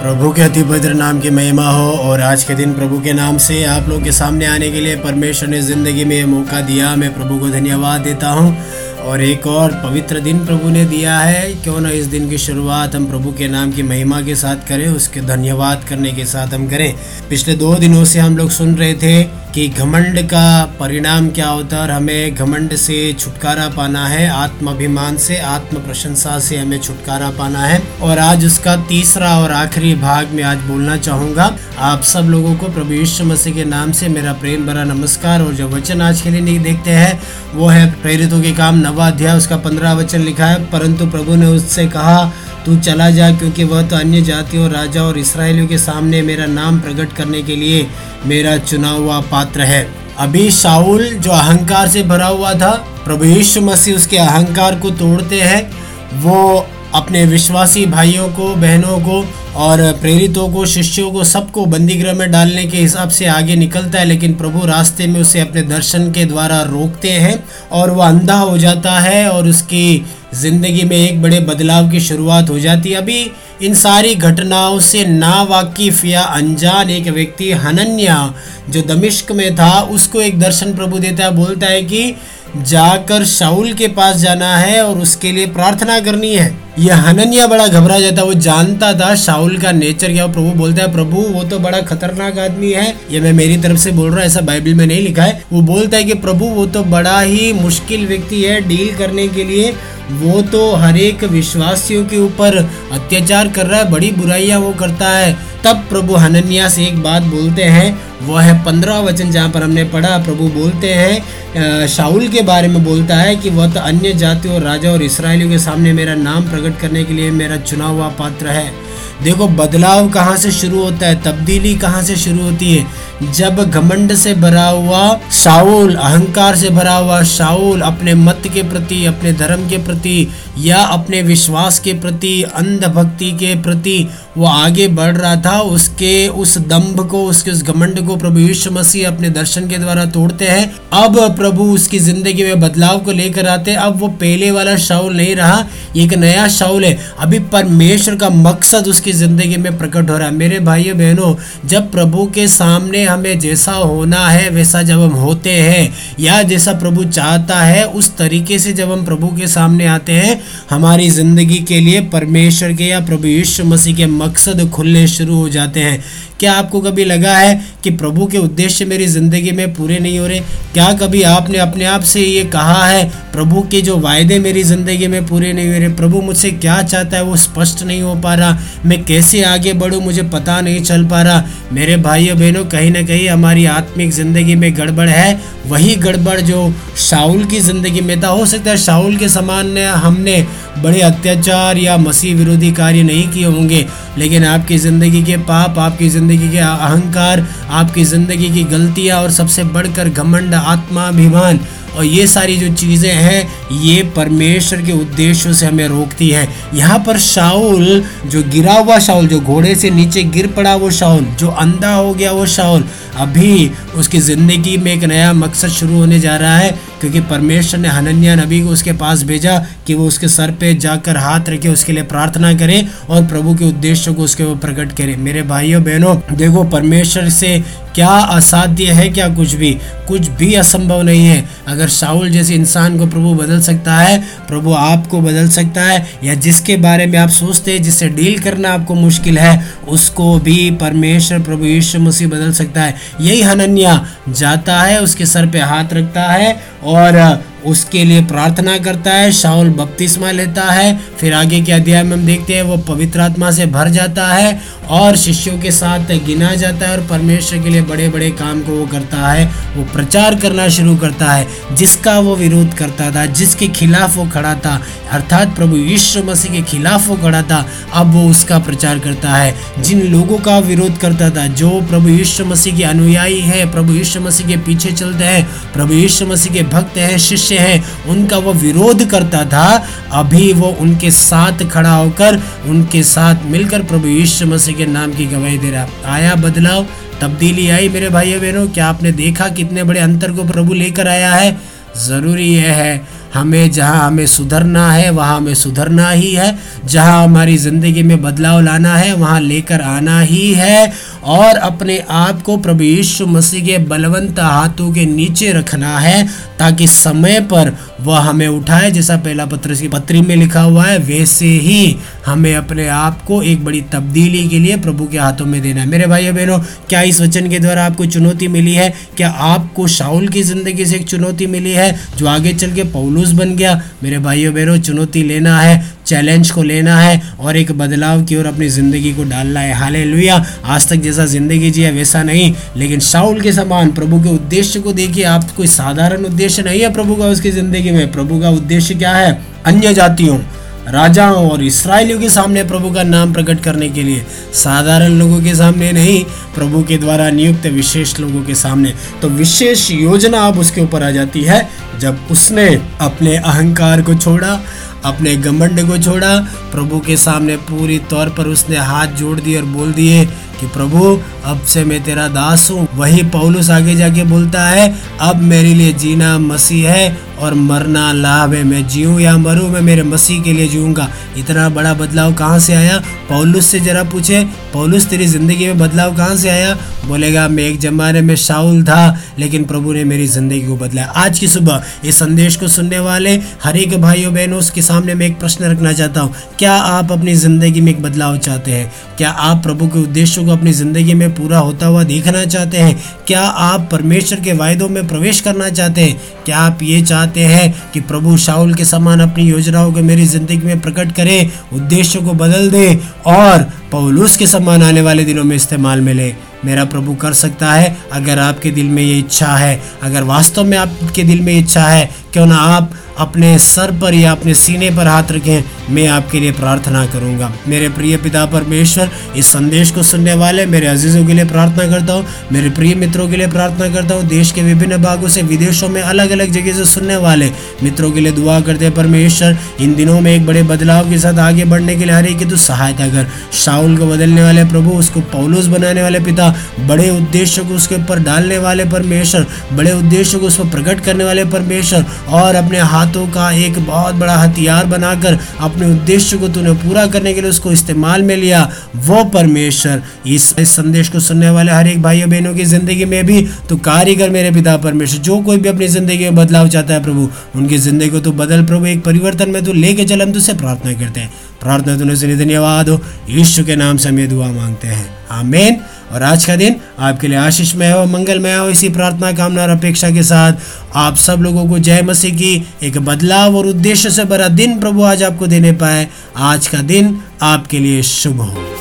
प्रभु के अति पवित्र नाम की महिमा हो और आज के दिन प्रभु के नाम से आप लोग के सामने आने के लिए परमेश्वर ने ज़िंदगी में मौका दिया। मैं प्रभु को धन्यवाद देता हूँ। और एक और पवित्र दिन प्रभु ने दिया है। क्यों ना इस दिन की शुरुआत हम प्रभु के नाम की महिमा के साथ करें, उसके धन्यवाद करने के साथ हम करें। पिछले दो दिनों से हम लोग सुन रहे थे कि घमंड का परिणाम क्या होता है और हमें घमंड से छुटकारा पाना है, आत्माभिमान से आत्म प्रशंसा से हमें छुटकारा पाना है। और आज उसका तीसरा और आखिरी भाग में आज बोलना चाहूँगा। आप सब लोगों को प्रभु यीशु मसीह के नाम से मेरा प्रेम भरा नमस्कार और जो वचन आज के लिए नहीं देखते हैं, वो है प्रेरितों के काम नवा अध्याय उसका पंद्रह वचन लिखा है। परंतु प्रभु ने उससे कहा तू चला जा, क्योंकि वह तो अन्य जातियों राजा और इसराइलियों के सामने मेरा नाम प्रकट करने के लिए मेरा चुना हुआ पात्र है। अभी शाउल जो अहंकार से भरा हुआ था, प्रभु यीशु मसीह उसके अहंकार को तोड़ते हैं, वो अपने विश्वासी भाइयों को, बहनों को और प्रेरितों को, शिष्यों को, सबको बंदी गृह में डालने के हिसाब से आगे निकलता है, लेकिन प्रभु रास्ते में उसे अपने दर्शन के द्वारा रोकते हैं और वह अंधा हो जाता है और उसकी ज़िंदगी में एक बड़े बदलाव की शुरुआत हो जाती है। अभी इन सारी घटनाओं से नावाकिफ या अनजान एक व्यक्ति हनन्या, जो दमिश्क में था, उसको एक दर्शन प्रभु देता है, बोलता है कि जाकर शाउल के पास जाना है और उसके लिए प्रार्थना करनी है। यह हननिया बड़ा घबरा जाता वो जानता था शाहुल का नेचर क्या प्रभु बोलता है, प्रभु, वो तो बड़ा खतरनाक आदमी है। ये मैं मेरी तरफ़ से बोल रहा हूँ, ऐसा बाइबल में नहीं लिखा है। वो बोलता है कि, प्रभु, वो तो बड़ा ही मुश्किल व्यक्ति है डील करने के लिए। वो तो हर एक विश्वासियों के ऊपर अत्याचार कर रहा है, बड़ी बुराइयाँ वो करता है। तब प्रभु हनन्या से एक बात बोलते हैं वो है पंद्रह वचन जहाँ पर हमने पढ़ा, प्रभु बोलते हैं शाहुल के बारे में बोलता है कि, वह तो अन्य जातियों राजा और इसराइलियों के सामने मेरा नाम प्रकट करने के लिए मेरा चुना हुआ पात्र है। देखो, बदलाव कहाँ से शुरू होता है? तब्दीली कहाँ से शुरू होती है? जब घमंड से भरा हुआ शाउल अहंकार से भरा हुआ शाउल अपने मत के प्रति, अपने धर्म के प्रति या अपने विश्वास के प्रति, अंधभक्ति के प्रति वो आगे बढ़ रहा था, उसके, उस दम्भ को, उसके, उस घमंड को प्रभु यीशु मसीह अपने दर्शन के द्वारा तोड़ते हैं। अब प्रभु उसकी ज़िंदगी में बदलाव को लेकर आते अब वो पहले वाला शाउल नहीं रहा एक नया शाउल है। अभी परमेश्वर का मकसद उसकी ज़िंदगी में प्रकट हो रहा है। मेरे भाइयों बहनों, जब प्रभु के सामने हमें जैसा होना है, वैसा जब हम होते हैं, या जैसा प्रभु चाहता है, उस तरीके से जब हम प्रभु के सामने आते हैं, हमारी ज़िंदगी के लिए परमेश्वर के या प्रभु यीशु मसीह के मकसद खुलने शुरू हो जाते हैं। क्या आपको कभी लगा है कि प्रभु के उद्देश्य मेरी ज़िंदगी में पूरे नहीं हो रहे? क्या कभी आपने अपने आप से ये कहा है, प्रभु के जो वायदे मेरी ज़िंदगी में पूरे नहीं हो रहे? प्रभु मुझसे क्या चाहता है वो स्पष्ट नहीं हो पा रहा। मैं कैसे आगे बढ़ूँ, मुझे पता नहीं चल पा रहा। मेरे भाइयों बहनों, कहीं ना कहीं हमारी आत्मिक ज़िंदगी में गड़बड़ है। वही गड़बड़ जो शाहुल की ज़िंदगी में था। हो सकता है शाउल के समान हमने बड़े अत्याचार या मसीह विरोधी कार्य नहीं किए होंगे। लेकिन आपकी ज़िंदगी के पाप, आपकी ज़िंदगी के अहंकार, आपकी ज़िंदगी की गलतियाँ और सबसे बढ़कर घमंड, आत्माभिमान और ये सारी जो चीज़ें हैं, ये परमेश्वर के उद्देश्यों से हमें रोकती है। यहाँ पर शाउल जो गिरा हुआ शाउल जो घोड़े से नीचे गिर पड़ा वो शाउल जो अंधा हो गया वो शाउल अभी उसकी ज़िंदगी में एक नया मकसद शुरू होने जा रहा है। क्योंकि परमेश्वर ने हनन्या नबी को उसके पास भेजा कि वो उसके सर पे जाकर हाथ रखे, उसके लिए प्रार्थना करे और प्रभु के उद्देश्य को उसके वो प्रकट करे। मेरे भाइयों, बहनों, देखो, परमेश्वर से क्या असाध्य है क्या कुछ भी? कुछ भी असंभव नहीं है। अगर शाहुल जैसे इंसान को प्रभु बदल सकता है, प्रभु आपको बदल सकता है, या जिसके बारे में आप सोचते हैं, जिससे डील करना आपको मुश्किल है, उसको भी परमेश्वर प्रभु यीशु मसीह बदल सकता है। यही हनन्या जाता है, उसके सर पे हाथ रखता है और उसके लिए प्रार्थना करता है शाउल बपतिस्मा लेता है, फिर आगे के अध्याय में हम देखते हैं, वो पवित्र आत्मा से भर जाता है और शिष्यों के साथ गिना जाता है और परमेश्वर के लिए बड़े बड़े काम को वो करता है, वो प्रचार करना शुरू करता है, जिसका वो विरोध करता था, जिसके खिलाफ वो खड़ा था, अर्थात प्रभु यीशु मसीह के खिलाफ वो खड़ा था, अब वो उसका प्रचार करता है। जिन लोगों का विरोध करता था, जो प्रभु यीशु मसीह के अनुयायी है, प्रभु यीशु मसीह के पीछे चलते हैं, प्रभु यीशु मसीह के भक्त हैं, शिष्य मनुष्य हैं। उनका वो विरोध करता था। अभी वो उनके साथ खड़ा होकर उनके साथ मिलकर प्रभु यीशु मसीह के नाम की गवाही दे रहा आया बदलाव, तब्दीली आई मेरे भाइयों बहनों। क्या आपने देखा कितने बड़े अंतर को प्रभु लेकर आया है? ज़रूरी यह है हमें जहाँ हमें सुधरना है, वहाँ हमें सुधरना ही है। जहाँ हमारी ज़िंदगी में बदलाव लाना है, वहाँ लेकर आना ही है। और अपने आप को प्रभु यीशु मसीह के बलवंत हाथों के नीचे रखना है, ताकि समय पर वह हमें उठाए। जैसा पहला पत्र की पत्री में लिखा हुआ है, वैसे ही हमें अपने आप को एक बड़ी तब्दीली के लिए प्रभु के हाथों में देना है। मेरे भाई बहनों, क्या इस वचन के द्वारा आपको चुनौती मिली है? क्या आपको शाउल की ज़िंदगी से एक चुनौती मिली है, जो आगे चल के पौलुस बन गया। मेरे भाइयों, बहनों, चुनौती लेना है चैलेंज को लेना है और एक बदलाव की ओर अपनी ज़िंदगी को डालना है। हाले आज तक जैसा ज़िंदगी जिया वैसा नहीं। लेकिन शाउल के समान, प्रभु के उद्देश्य को देखिए। आप कोई साधारण उद्देश्य नहीं है प्रभु का उसकी ज़िंदगी में। प्रभु का उद्देश्य क्या है? अन्य जातियों। राजाओं और इसराइलियों के सामने प्रभु का नाम प्रकट करने के लिए, साधारण लोगों के सामने नहीं, प्रभु के द्वारा नियुक्त विशेष लोगों के सामने। तो विशेष योजना अब उसके ऊपर आ जाती है, जब उसने अपने अहंकार को छोड़ा अपने घमंड को छोड़ा। प्रभु के सामने पूरी तौर पर उसने हाथ जोड़ दिए और बोल दिए कि प्रभु, अब से मैं तेरा दास हूँ। वही पौलुस आगे जाके बोलता है, अब मेरे लिए जीना मसीह है और मरना लाभ है। मैं जीऊँ या मरूँ, मैं मेरे मसीह के लिए जीऊँगा। इतना बड़ा बदलाव कहाँ से आया? पौलुस से जरा पूछे, पौलुस, तेरी ज़िंदगी में बदलाव कहाँ से आया? बोलेगा, मैं एक ज़माने में शाउल था, लेकिन प्रभु ने मेरी ज़िंदगी को बदला आज की सुबह इस संदेश को सुनने वाले हर एक भाइयों, बहनों के सामने मैं एक प्रश्न रखना चाहता हूँ। क्या आप अपनी ज़िंदगी में एक बदलाव चाहते हैं? क्या आप प्रभु के उद्देश्यों को अपनी ज़िंदगी में पूरा होता हुआ देखना चाहते हैं? क्या आप परमेश्वर के वायदों में प्रवेश करना चाहते हैं? क्या आप ये चाहते हैं कि प्रभु शाउल के समान अपनी योजनाओं को मेरी ज़िंदगी में प्रकट करें, उद्देश्यों को बदल दे और पौलुस के सम्मान आने वाले दिनों में इस्तेमाल में ले मेरा प्रभु कर सकता है, अगर आपके दिल में ये इच्छा है। अगर वास्तव में आपके दिल में इच्छा है, क्यों ना आप अपने सर पर या अपने सीने पर हाथ रखें। मैं आपके लिए प्रार्थना करूँगा। मेरे प्रिय पिता परमेश्वर, इस संदेश को सुनने वाले मेरे अजीज़ों के लिए प्रार्थना करता हूँ, मेरे प्रिय मित्रों के लिए प्रार्थना करता हूँ। देश के विभिन्न भागों से विदेशों में अलग अलग जगह से सुनने वाले मित्रों के लिए दुआ करते परमेश्वर। इन दिनों में एक बड़े बदलाव के साथ आगे बढ़ने के लिए हर एक की सहायता कर। शाउल को बदलने वाले प्रभु उसको पौलुस बनाने वाले पिता बड़े उद्देश्य को उसके ऊपर डालने वाले परमेश्वर बड़े उद्देश्य को उस पर प्रकट करने वाले परमेश्वर और अपने हाथों का एक बहुत बड़ा हथियार बनाकर अपने उद्देश्य को तूने पूरा करने के लिए उसको इस्तेमाल में लिया वो परमेश्वर। इस, संदेश को सुनने वाले हर एक भाइयों बहनों की ज़िंदगी में भी तो कारीगर मेरे पिता परमेश्वर जो कोई भी अपनी ज़िंदगी में बदलाव चाहता है प्रभु उनकी ज़िंदगी को तो बदल प्रभु एक परिवर्तन में तू लेके चल हम तुझसे प्रार्थना करते हैं। प्रार्थना दोनों सुनी धन्यवाद हो। यीशु के नाम से हम ये दुआ मांगते हैं। आमेन। और आज का दिन आपके लिए आशीषमय हो मंगलमय हो। इसी प्रार्थना, कामना और अपेक्षा के साथ आप सब लोगों को जय मसीह की एक बदलाव और उद्देश्य से भरा दिन प्रभु आज आपको देने पाए। आज का दिन आपके लिए शुभ हो।